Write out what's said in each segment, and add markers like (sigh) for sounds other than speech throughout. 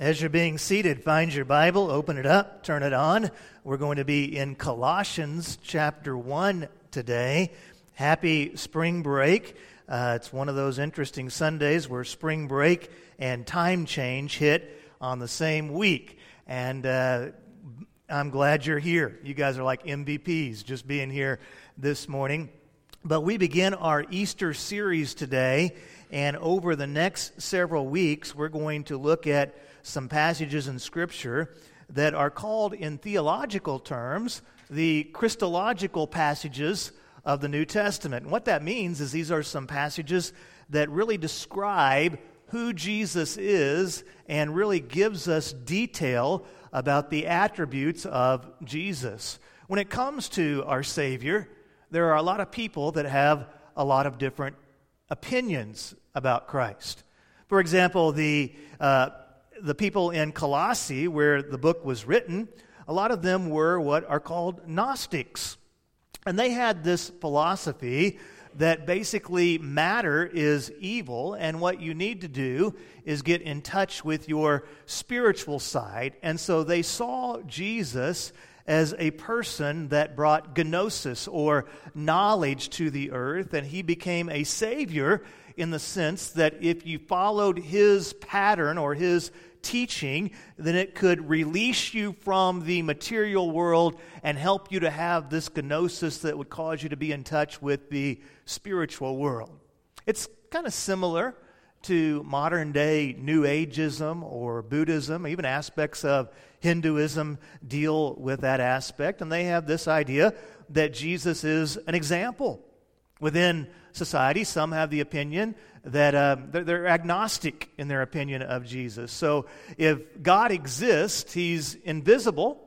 As you're being seated, find your Bible, open it up, turn it on. We're going to be in Colossians chapter 1 today. Happy spring break. Uh, it's one of those interesting Sundays where spring break and time change hit on the same week. And uh, I'm glad you're here. You guys are like MVPs just being here this morning. But we begin our Easter series today. And over the next several weeks, we're going to look at some passages in Scripture that are called, in theological terms, the Christological passages of the New Testament. And what that means is these are some passages that really describe who Jesus is and really gives us detail about the attributes of Jesus. When it comes to our Savior, there are a lot of people that have a lot of different opinions about Christ. For example, the uh, the people in Colossae, where the book was written, a lot of them were what are called Gnostics. And they had this philosophy that basically matter is evil, and what you need to do is get in touch with your spiritual side. And so they saw Jesus as a person that brought gnosis or knowledge to the earth, and he became a savior in the sense that if you followed his pattern or his teaching, then it could release you from the material world and help you to have this gnosis that would cause you to be in touch with the spiritual world. It's kind of similar to modern day New Ageism or Buddhism, even aspects of Hinduism deal with that aspect, and they have this idea that Jesus is an example. Within society, some have the opinion that uh, they're, they're agnostic in their opinion of Jesus. So if God exists, he's invisible.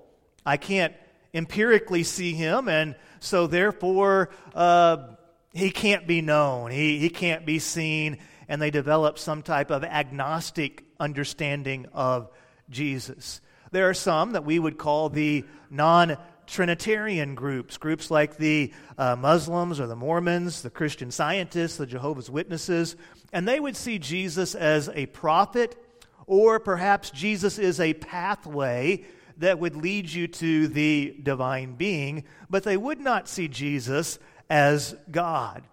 I can't empirically see him, and so therefore uh, he can't be known, he, he can't be seen, and they develop some type of agnostic understanding of Jesus. There are some that we would call the non Trinitarian groups, groups like the uh, Muslims or the Mormons, the Christian Scientists, the Jehovah's Witnesses, and they would see Jesus as a prophet, or perhaps Jesus is a pathway that would lead you to the divine being, but they would not see Jesus as God.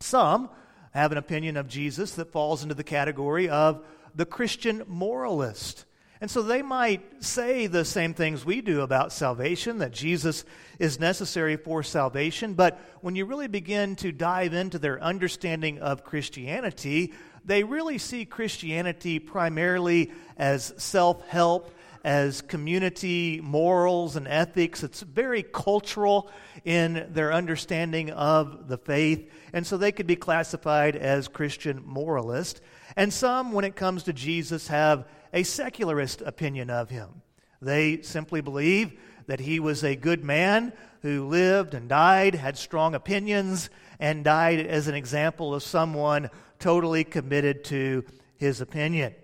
Some have an opinion of Jesus that falls into the category of the Christian moralist. And so they might say the same things we do about salvation, that Jesus is necessary for salvation. But when you really begin to dive into their understanding of Christianity, they really see Christianity primarily as self help, as community morals and ethics. It's very cultural in their understanding of the faith. And so they could be classified as Christian moralist. And some, when it comes to Jesus, have a secularist opinion of him. They simply believe that he was a good man who lived and died, had strong opinions, and died as an example of someone totally committed to his opinion.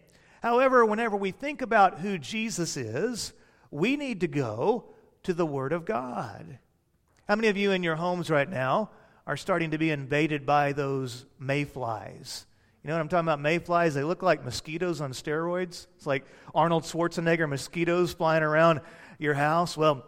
However, whenever we think about who Jesus is, we need to go to the Word of God. How many of you in your homes right now are starting to be invaded by those mayflies? You know what I'm talking about? Mayflies, they look like mosquitoes on steroids. It's like Arnold Schwarzenegger mosquitoes flying around your house. Well,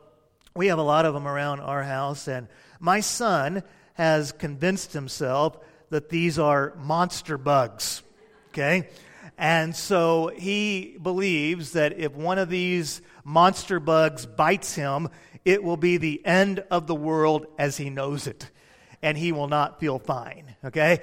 we have a lot of them around our house, and my son has convinced himself that these are monster bugs. Okay? And so he believes that if one of these monster bugs bites him, it will be the end of the world as he knows it. And he will not feel fine. Okay?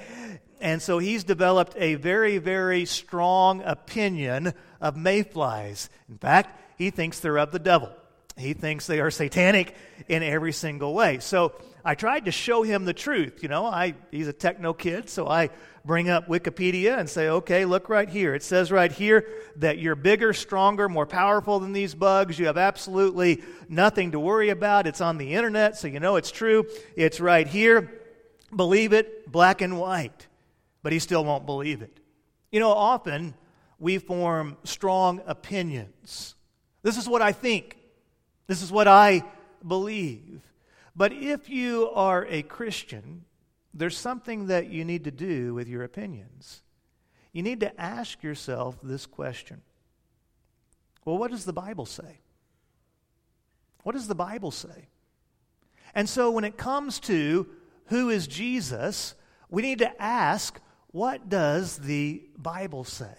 And so he's developed a very, very strong opinion of mayflies. In fact, he thinks they're of the devil. He thinks they are satanic in every single way. So I tried to show him the truth. You know, I, he's a techno kid, so I bring up Wikipedia and say, okay, look right here. It says right here that you're bigger, stronger, more powerful than these bugs. You have absolutely nothing to worry about. It's on the internet, so you know it's true. It's right here. Believe it, black and white but he still won't believe it. You know, often we form strong opinions. This is what I think. This is what I believe. But if you are a Christian, there's something that you need to do with your opinions. You need to ask yourself this question Well, what does the Bible say? What does the Bible say? And so when it comes to who is Jesus, we need to ask, what does the Bible say?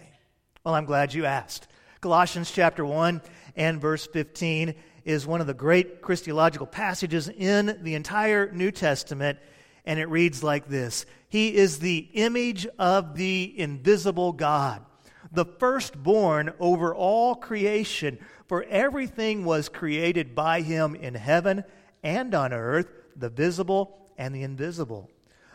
Well, I'm glad you asked. Colossians chapter 1 and verse 15 is one of the great Christological passages in the entire New Testament, and it reads like this He is the image of the invisible God, the firstborn over all creation, for everything was created by him in heaven and on earth, the visible and the invisible.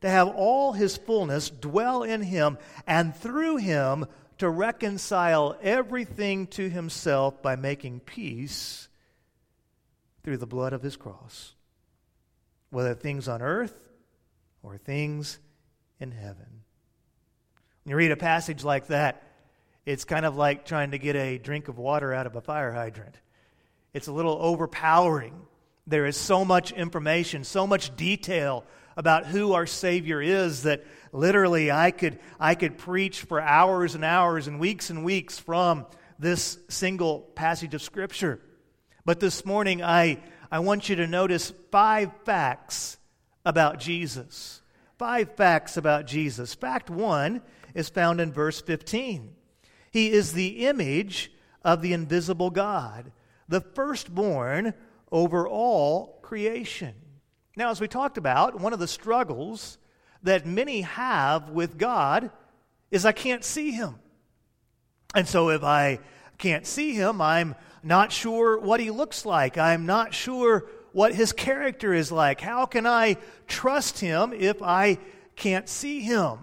to have all his fullness dwell in him, and through him to reconcile everything to himself by making peace through the blood of his cross, whether things on earth or things in heaven. When you read a passage like that, it's kind of like trying to get a drink of water out of a fire hydrant. It's a little overpowering. There is so much information, so much detail about who our Savior is that literally I could, I could preach for hours and hours and weeks and weeks from this single passage of Scripture. But this morning, I, I want you to notice five facts about Jesus. Five facts about Jesus. Fact one is found in verse 15. He is the image of the invisible God, the firstborn over all creation. Now, as we talked about, one of the struggles that many have with God is I can't see Him. And so if I can't see Him, I'm not sure what He looks like. I'm not sure what His character is like. How can I trust Him if I can't see Him?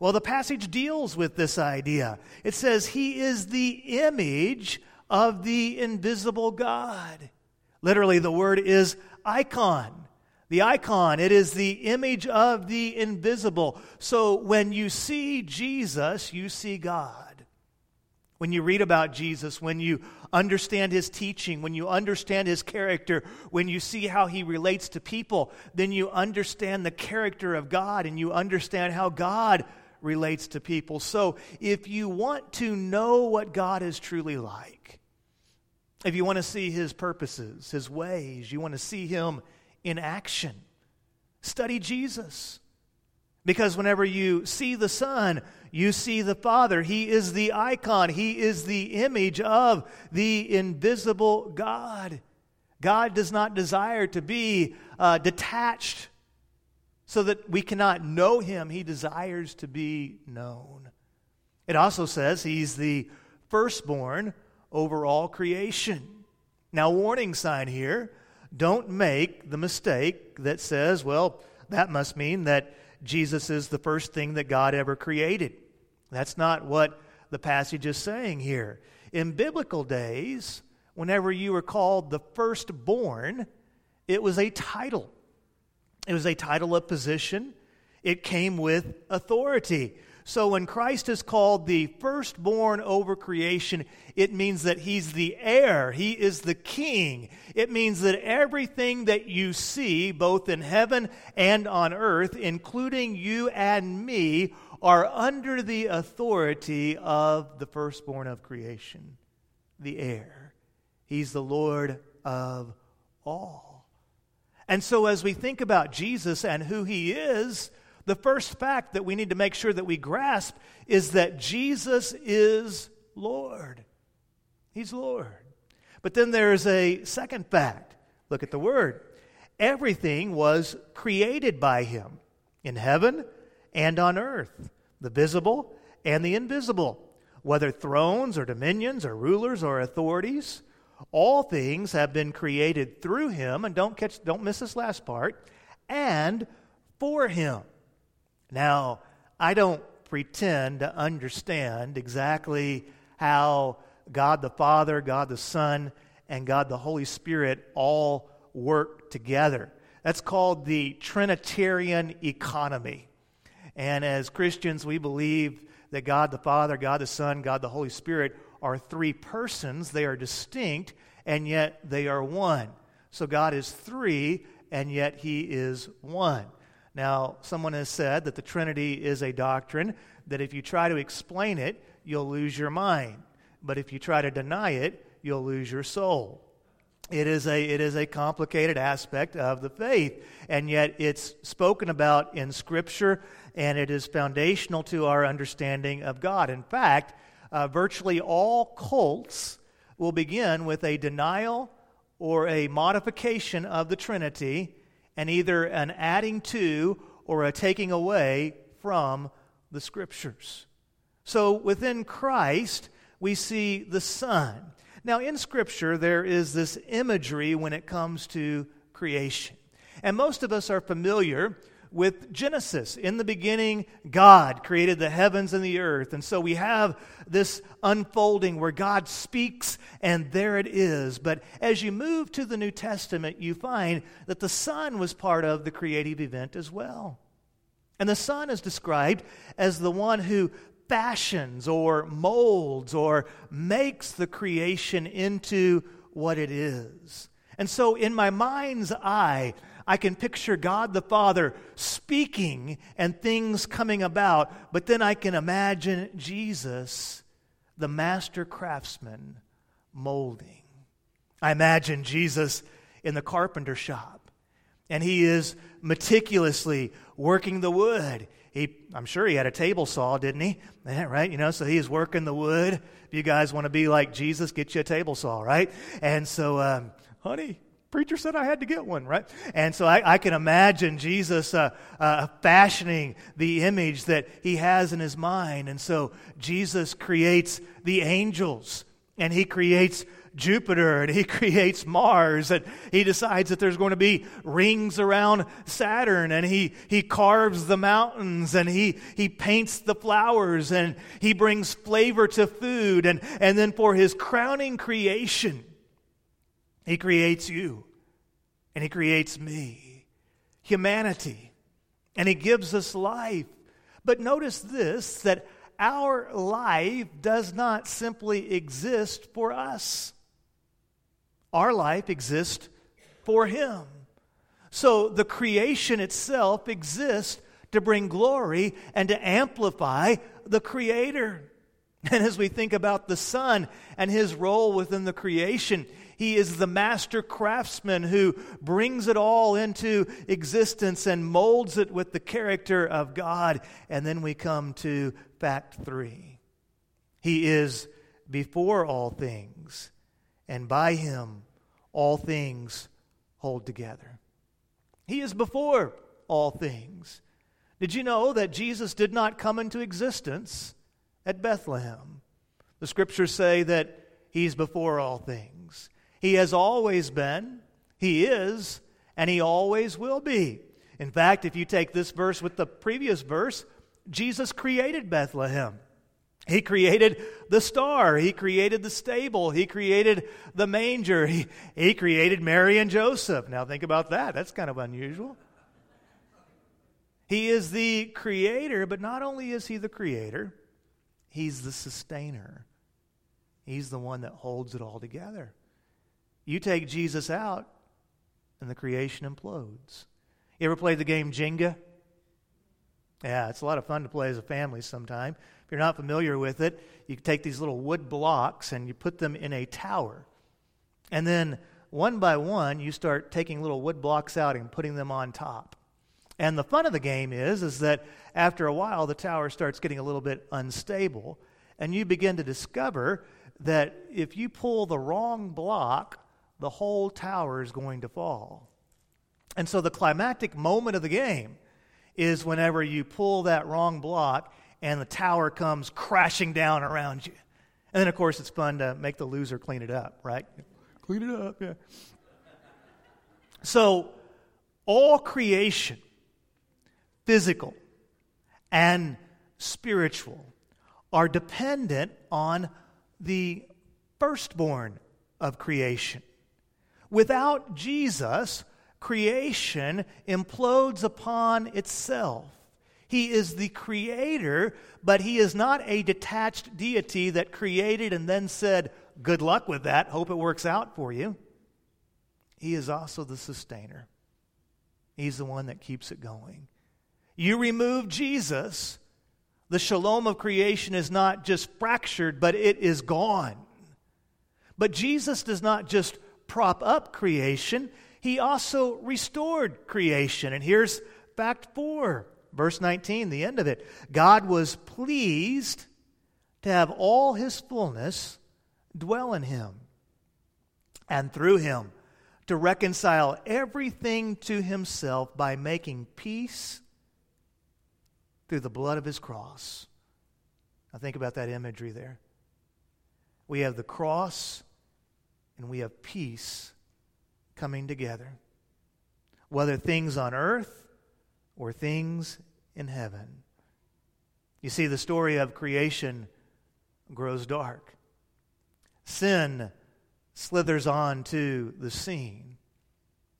Well, the passage deals with this idea. It says, He is the image of the invisible God. Literally, the word is icon. The icon, it is the image of the invisible. So when you see Jesus, you see God. When you read about Jesus, when you understand his teaching, when you understand his character, when you see how he relates to people, then you understand the character of God and you understand how God relates to people. So if you want to know what God is truly like, if you want to see his purposes, his ways, you want to see him in action. Study Jesus. Because whenever you see the Son, you see the Father. He is the icon, He is the image of the invisible God. God does not desire to be uh, detached so that we cannot know Him. He desires to be known. It also says He's the firstborn over all creation. Now, warning sign here don't make the mistake that says, well, that must mean that Jesus is the first thing that God ever created. That's not what the passage is saying here. In biblical days, whenever you were called the firstborn, it was a title. It was a title of position. It came with authority. So when Christ is called the firstborn over creation, it means that he's the heir, he is the king. It means that everything that you see, both in heaven and on earth, including you and me, are under the authority of the firstborn of creation, the heir. He's the Lord of all. And so as we think about Jesus and who he is, the first fact that we need to make sure that we grasp is that Jesus is Lord. He's Lord. But then there's a second fact. Look at the word. Everything was created by him in heaven and on earth, the visible and the invisible, whether thrones or dominions or rulers or authorities. All things have been created through him, and don't catch don't miss this last part, and for him. Now, I don't pretend to understand exactly how God the Father, God the Son, and God the Holy Spirit all work together. That's called the Trinitarian economy. And as Christians, we believe that God the Father, God the Son, God the Holy Spirit are three persons. They are distinct, and yet they are one. So God is three, and yet he is one. Now, someone has said that the Trinity is a doctrine that if you try to explain it, you'll lose your mind. But if you try to deny it, you'll lose your soul. It is, a, it is a complicated aspect of the faith, and yet it's spoken about in Scripture, and it is foundational to our understanding of God. In fact, uh, virtually all cults will begin with a denial or a modification of the Trinity, and either an adding to or a taking away from the Scriptures. So within Christ, we see the Son. Now, in Scripture, there is this imagery when it comes to creation. And most of us are familiar with Genesis. In the beginning, God created the heavens and the earth. And so we have this unfolding where God speaks, and there it is. But as you move to the New Testament, you find that the Son was part of the creative event as well. And the Son is described as the one who fashions or molds or makes the creation into what it is. And so, in my mind's eye, I can picture God the Father speaking and things coming about, but then I can imagine Jesus, the master craftsman, molding. I imagine Jesus in the carpenter shop, and he is meticulously working the wood. He, I'm sure he had a table saw, didn't he? Yeah, right? You know, so he is working the wood. If you guys want to be like Jesus, get you a table saw, right? And so, um, honey, preacher said I had to get one, right? And so I, I can imagine Jesus uh, uh, fashioning the image that he has in his mind. And so Jesus creates the angels and he creates Jupiter and he (laughs) creates Mars and he decides that there's going to be rings around Saturn and he, he carves the mountains and he, he paints the flowers and he brings flavor to food and, and then for his crowning creation, he creates you, and He creates me, humanity, and He gives us life. But notice this that our life does not simply exist for us, our life exists for Him. So the creation itself exists to bring glory and to amplify the Creator. (laughs) And as we think about the Son and his role within the creation, he is the master craftsman who brings it all into existence and molds it with the character of God. And then we come to fact three He is before all things, and by him all things hold together. He is before all things. Did you know that Jesus did not come into existence at Bethlehem? The scriptures say that he's before all things. He has always been, He is, and He always will be. In fact, if you take this verse with the previous verse, Jesus created Bethlehem. He created the star. He created the stable. He created the manger. He, he created Mary and Joseph. Now, think about that. That's kind of unusual. He is the creator, but not only is he the creator, he's the sustainer. He's the one that holds it all together. You take Jesus out, and the creation implodes. You ever played the game Jenga? Yeah, it's a lot of fun to play as a family sometime. If you're not familiar with it, you take these little wood blocks and you put them in a tower. And then one by one, you start taking little wood blocks out and putting them on top. And the fun of the game is, is that after a while, the tower starts getting a little bit unstable, and you begin to discover that if you pull the wrong block the whole tower is going to fall. And so the climactic moment of the game is whenever you pull that wrong block and the tower comes crashing down around you. And then, of course, it's fun to make the loser clean it up, right? Clean it up, yeah. So, all creation, physical and spiritual, are dependent on the firstborn of creation Without Jesus, creation implodes upon itself. He is the creator, but he is not a detached deity that created and then said, Good luck with that. Hope it works out for you. He is also the sustainer. He's the one that keeps it going. You remove Jesus, the shalom of creation is not just fractured, but it is gone. But Jesus does not just prop up creation, he also restored creation. And here's fact four, verse 19, the end of it. God was pleased to have all his fullness dwell in him, and through him to reconcile everything to himself by making peace through the blood of his cross. Now, think about that imagery there. We have the cross and we have peace coming together, whether things on earth or things in heaven. You see, the story of creation grows dark. Sin slithers on to the scene.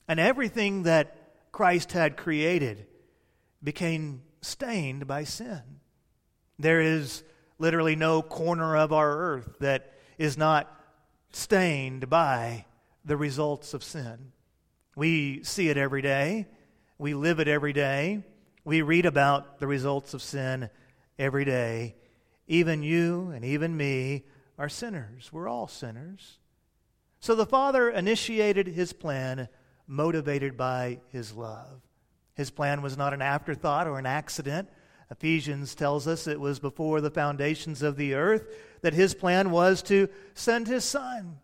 And everything that Christ had created became stained by sin. There is literally no corner of our earth that is not stained by the results of sin. We see it every day. We live it every day. We read about the results of sin every day. Even you and even me are sinners. We're all sinners. So the Father initiated his plan motivated by his love. His plan was not an afterthought or an accident. Ephesians tells us it was before the foundations of the earth that his plan was to send his son.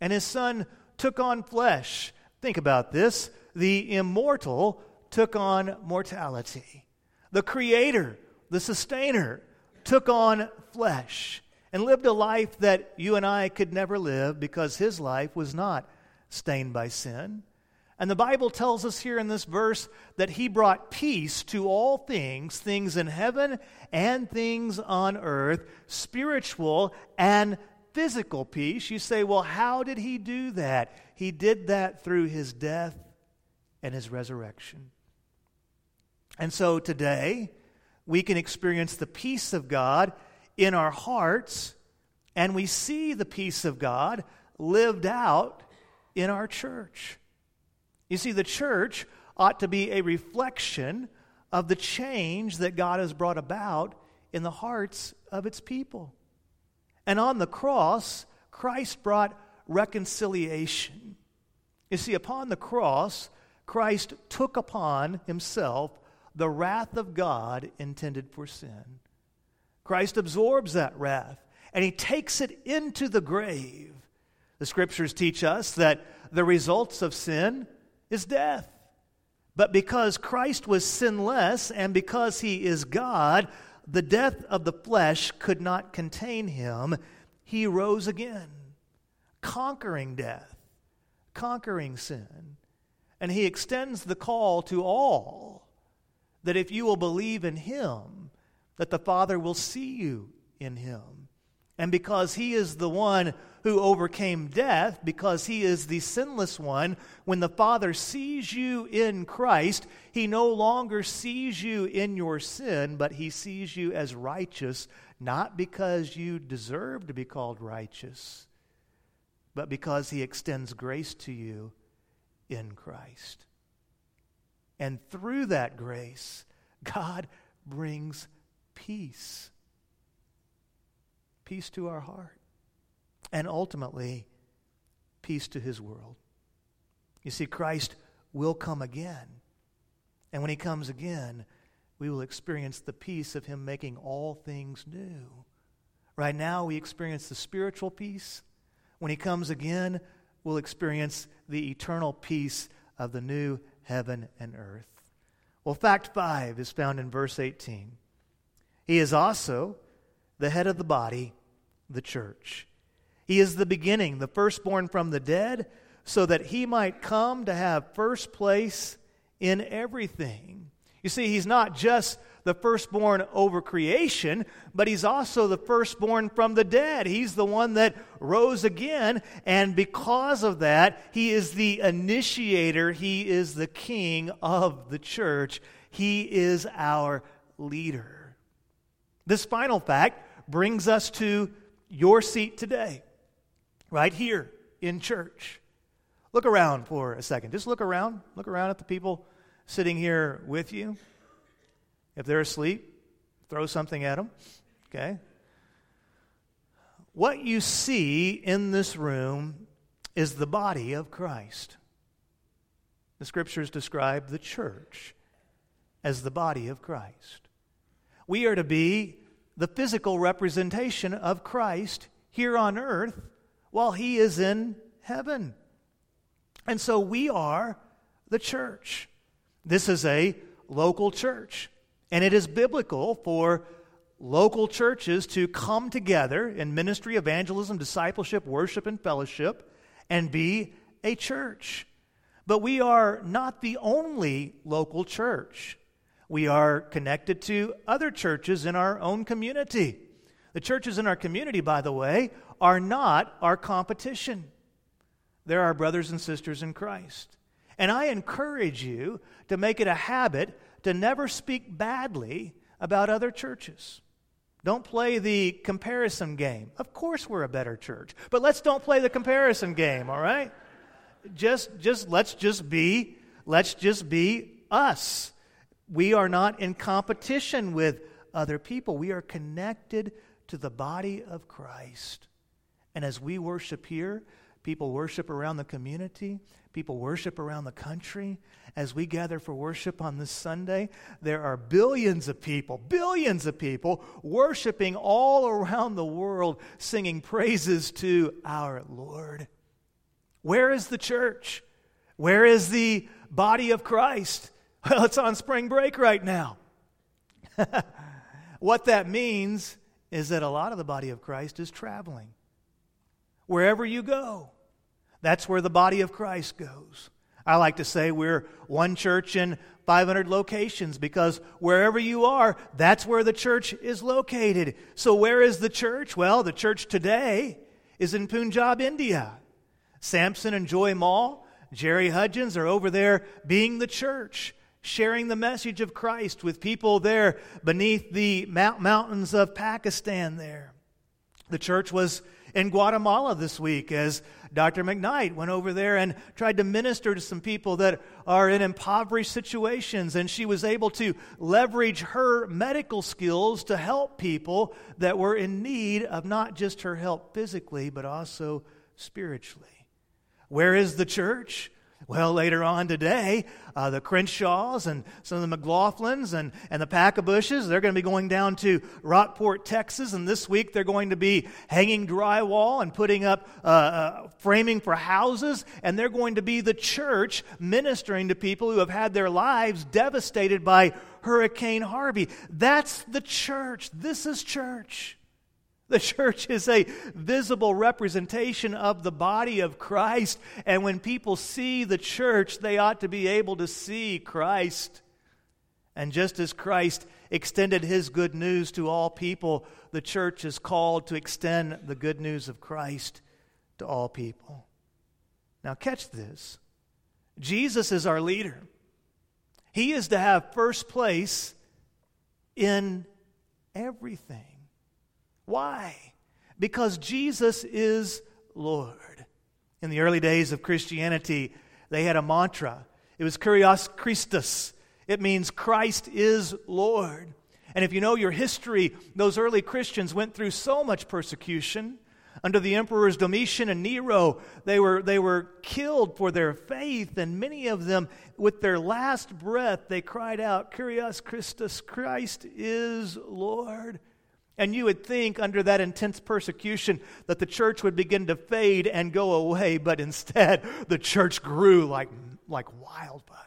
And his son took on flesh. Think about this the immortal took on mortality. The creator, the sustainer, took on flesh and lived a life that you and I could never live because his life was not stained by sin. And the Bible tells us here in this verse that he brought peace to all things, things in heaven and things on earth, spiritual and physical peace. You say, well, how did he do that? He did that through his death and his resurrection. And so today, we can experience the peace of God in our hearts, and we see the peace of God lived out in our church. You see, the church ought to be a reflection of the change that God has brought about in the hearts of its people. And on the cross, Christ brought reconciliation. You see, upon the cross, Christ took upon himself the wrath of God intended for sin. Christ absorbs that wrath and he takes it into the grave. The scriptures teach us that the results of sin is death. But because Christ was sinless and because he is God, the death of the flesh could not contain him. He rose again, conquering death, conquering sin. And he extends the call to all that if you will believe in him, that the Father will see you in him. And because he is the one who overcame death, because he is the sinless one, when the Father sees you in Christ, he no longer sees you in your sin, but he sees you as righteous, not because you deserve to be called righteous, but because he extends grace to you in Christ. And through that grace, God brings peace peace to our heart, and ultimately, peace to his world. You see, Christ will come again. And when he comes again, we will experience the peace of him making all things new. Right now, we experience the spiritual peace. When he comes again, we'll experience the eternal peace of the new heaven and earth. Well, fact five is found in verse 18. He is also the head of the body, the church. He is the beginning, the firstborn from the dead, so that he might come to have first place in everything. You see, he's not just the firstborn over creation, but he's also the firstborn from the dead. He's the one that rose again, and because of that, he is the initiator, he is the king of the church, he is our leader. This final fact brings us to your seat today, right here in church. Look around for a second. Just look around. Look around at the people sitting here with you. If they're asleep, throw something at them. Okay? What you see in this room is the body of Christ. The scriptures describe the church as the body of Christ. We are to be the physical representation of Christ here on earth while he is in heaven. And so we are the church. This is a local church. And it is biblical for local churches to come together in ministry, evangelism, discipleship, worship, and fellowship and be a church. But we are not the only local church. We are connected to other churches in our own community. The churches in our community, by the way, are not our competition. They're our brothers and sisters in Christ. And I encourage you to make it a habit to never speak badly about other churches. Don't play the comparison game. Of course we're a better church, but let's don't play the comparison game, all right? Just just let's just be let's just be us. We are not in competition with other people. We are connected to the body of Christ. And as we worship here, People worship around the community. People worship around the country. As we gather for worship on this Sunday, there are billions of people, billions of people worshiping all around the world, singing praises to our Lord. Where is the church? Where is the body of Christ? Well, it's on spring break right now. (laughs) what that means is that a lot of the body of Christ is traveling wherever you go. That's where the body of Christ goes. I like to say we're one church in 500 locations because wherever you are, that's where the church is located. So, where is the church? Well, the church today is in Punjab, India. Samson and Joy Mall, Jerry Hudgens are over there being the church, sharing the message of Christ with people there beneath the mountains of Pakistan there. The church was in Guatemala this week as Dr. McKnight went over there and tried to minister to some people that are in impoverished situations. And she was able to leverage her medical skills to help people that were in need of not just her help physically, but also spiritually. Where is the church? Well, later on today, uh, the Crenshaws and some of the McLaughlins and, and the Packabushes, they're going to be going down to Rockport, Texas, and this week they're going to be hanging drywall and putting up uh, uh, framing for houses, and they're going to be the church ministering to people who have had their lives devastated by Hurricane Harvey. That's the church. This is church. (laughs) The church is a visible representation of the body of Christ. And when people see the church, they ought to be able to see Christ. And just as Christ extended his good news to all people, the church is called to extend the good news of Christ to all people. Now, catch this Jesus is our leader, he is to have first place in everything. Why? Because Jesus is Lord. In the early days of Christianity, they had a mantra. It was Kurios Christus. It means Christ is Lord. And if you know your history, those early Christians went through so much persecution. Under the emperors Domitian and Nero, they were, they were killed for their faith, and many of them, with their last breath, they cried out, Kurios Christus, Christ is Lord. And you would think, under that intense persecution, that the church would begin to fade and go away, but instead, the church grew like, like wildfire.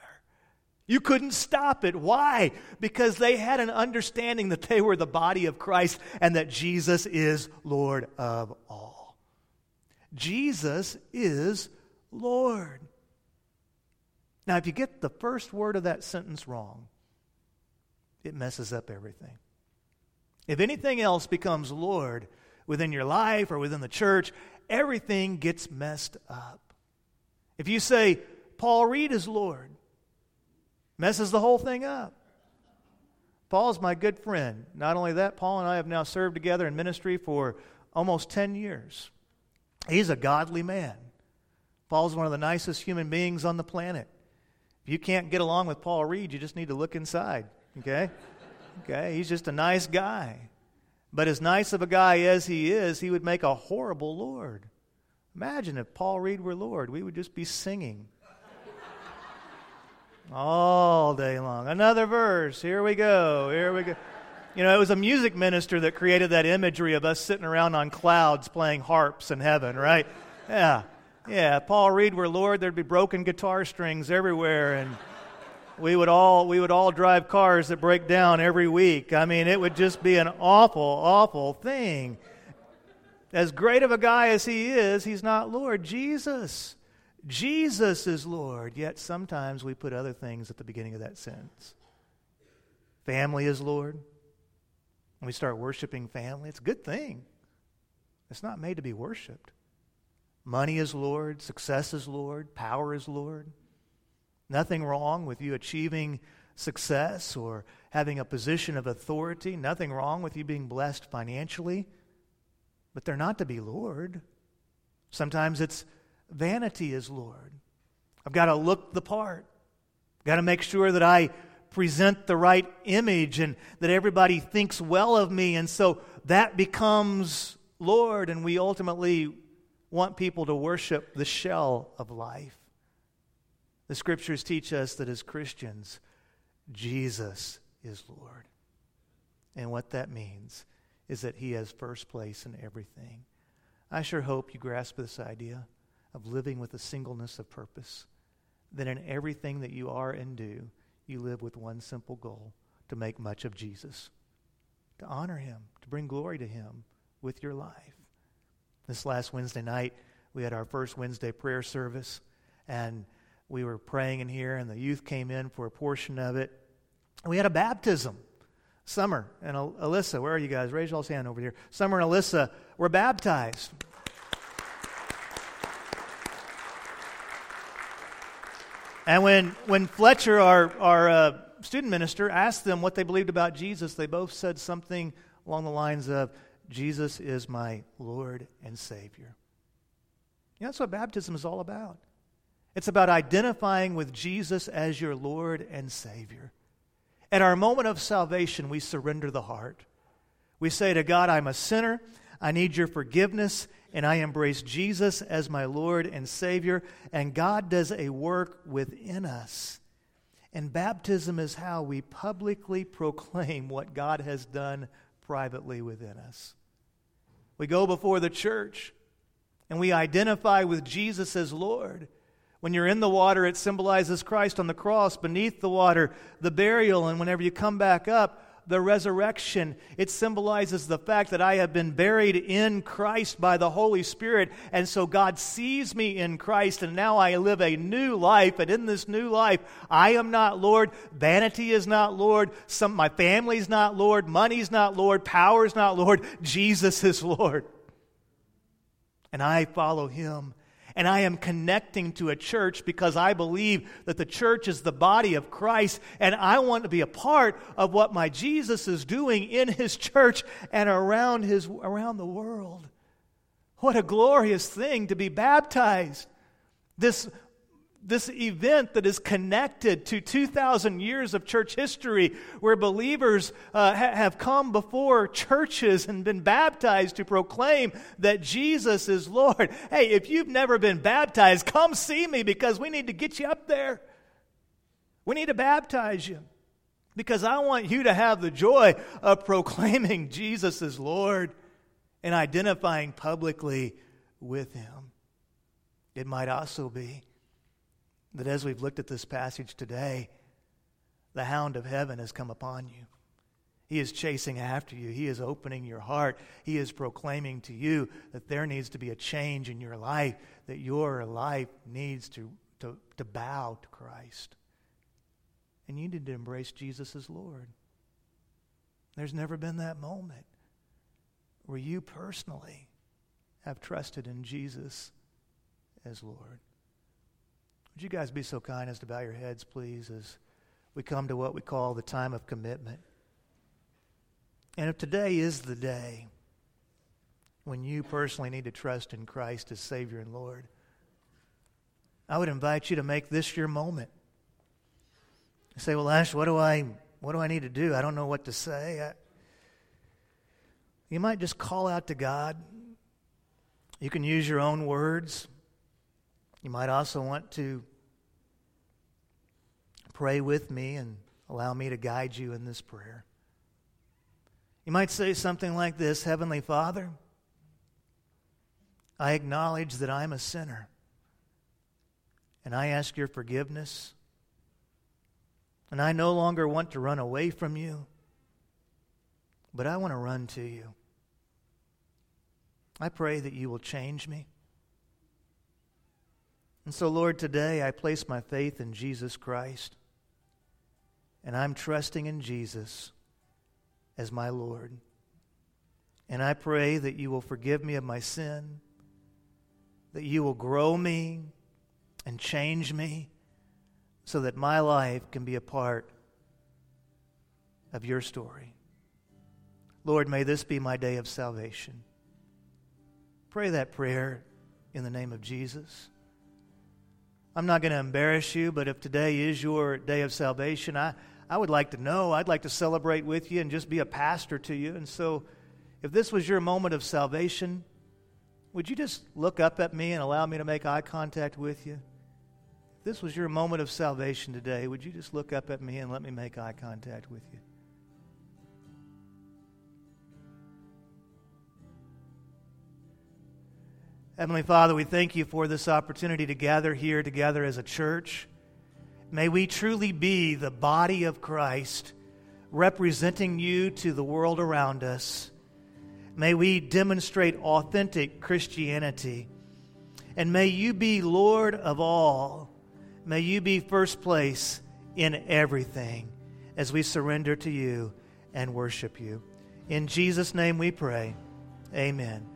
You couldn't stop it. Why? Because they had an understanding that they were the body of Christ and that Jesus is Lord of all. Jesus is Lord. Now, if you get the first word of that sentence wrong, it messes up everything. If anything else becomes Lord within your life or within the church, everything gets messed up. If you say, Paul Reed is Lord, messes the whole thing up. Paul's my good friend. Not only that, Paul and I have now served together in ministry for almost 10 years. He's a godly man. Paul's one of the nicest human beings on the planet. If you can't get along with Paul Reed, you just need to look inside, okay? Okay, he's just a nice guy. But as nice of a guy as he is, he would make a horrible Lord. Imagine if Paul Reed were Lord, we would just be singing all day long. Another verse. Here we go. Here we go. You know, it was a music minister that created that imagery of us sitting around on clouds playing harps in heaven, right? Yeah. Yeah. Paul Reed were Lord, there'd be broken guitar strings everywhere and we would all we would all drive cars that break down every week. I mean, it would just be an awful, awful thing. As great of a guy as he is, he's not Lord. Jesus Jesus is Lord, yet sometimes we put other things at the beginning of that sentence. Family is Lord. When we start worshiping family, it's a good thing. It's not made to be worshiped. Money is Lord, success is Lord, power is Lord. Nothing wrong with you achieving success or having a position of authority. Nothing wrong with you being blessed financially. But they're not to be Lord. Sometimes it's vanity is Lord. I've got to look the part. I've got to make sure that I present the right image and that everybody thinks well of me. And so that becomes Lord, and we ultimately want people to worship the shell of life. The scriptures teach us that as Christians, Jesus is Lord. And what that means is that He has first place in everything. I sure hope you grasp this idea of living with a singleness of purpose. That in everything that you are and do, you live with one simple goal to make much of Jesus, to honor him, to bring glory to him with your life. This last Wednesday night, we had our first Wednesday prayer service, and we were praying in here, and the youth came in for a portion of it. We had a baptism. Summer and Alyssa, where are you guys? Raise y'all's hand over here. Summer and Alyssa were baptized. And when, when Fletcher, our, our uh, student minister, asked them what they believed about Jesus, they both said something along the lines of, Jesus is my Lord and Savior. You know, that's what baptism is all about. It's about identifying with Jesus as your Lord and Savior. At our moment of salvation, we surrender the heart. We say to God, I'm a sinner. I need your forgiveness and I embrace Jesus as my Lord and Savior, and God does a work within us. And baptism is how we publicly proclaim what God has done privately within us. We go before the church and we identify with Jesus as Lord. When you're in the water, it symbolizes Christ on the cross. Beneath the water, the burial. And whenever you come back up, the resurrection. It symbolizes the fact that I have been buried in Christ by the Holy Spirit. And so God sees me in Christ, and now I live a new life. And in this new life, I am not Lord. Vanity is not Lord. Some, my family's not Lord. Money's not Lord. Power's not Lord. Jesus is Lord. And I follow him and I am connecting to a church because I believe that the church is the body of Christ, and I want to be a part of what my Jesus is doing in his church and around, his, around the world. What a glorious thing to be baptized. This this event that is connected to 2,000 years of church history where believers uh, ha- have come before churches and been baptized to proclaim that Jesus is Lord. Hey, if you've never been baptized, come see me because we need to get you up there. We need to baptize you because I want you to have the joy of (laughs) proclaiming Jesus is Lord and identifying publicly with Him. It might also be that as we've looked at this passage today, the hound of heaven has come upon you. He is chasing after you. He is opening your heart. He is proclaiming to you that there needs to be a change in your life, that your life needs to, to, to bow to Christ. And you need to embrace Jesus as Lord. There's never been that moment where you personally have trusted in Jesus as Lord. Would you guys be so kind as to bow your heads, please, as we come to what we call the time of commitment? And if today is the day when you personally need to trust in Christ as Savior and Lord, I would invite you to make this your moment. Say, "Well, Ash, what do I what do I need to do? I don't know what to say." I, you might just call out to God. You can use your own words. You might also want to pray with me and allow me to guide you in this prayer. You might say something like this Heavenly Father, I acknowledge that I'm a sinner, and I ask your forgiveness. And I no longer want to run away from you, but I want to run to you. I pray that you will change me. And so, Lord, today I place my faith in Jesus Christ, and I'm trusting in Jesus as my Lord. And I pray that you will forgive me of my sin, that you will grow me and change me so that my life can be a part of your story. Lord, may this be my day of salvation. Pray that prayer in the name of Jesus. I'm not going to embarrass you, but if today is your day of salvation, I, I would like to know. I'd like to celebrate with you and just be a pastor to you. And so, if this was your moment of salvation, would you just look up at me and allow me to make eye contact with you? If this was your moment of salvation today, would you just look up at me and let me make eye contact with you? Heavenly Father, we thank you for this opportunity to gather here together as a church. May we truly be the body of Christ, representing you to the world around us. May we demonstrate authentic Christianity. And may you be Lord of all. May you be first place in everything as we surrender to you and worship you. In Jesus' name we pray. Amen.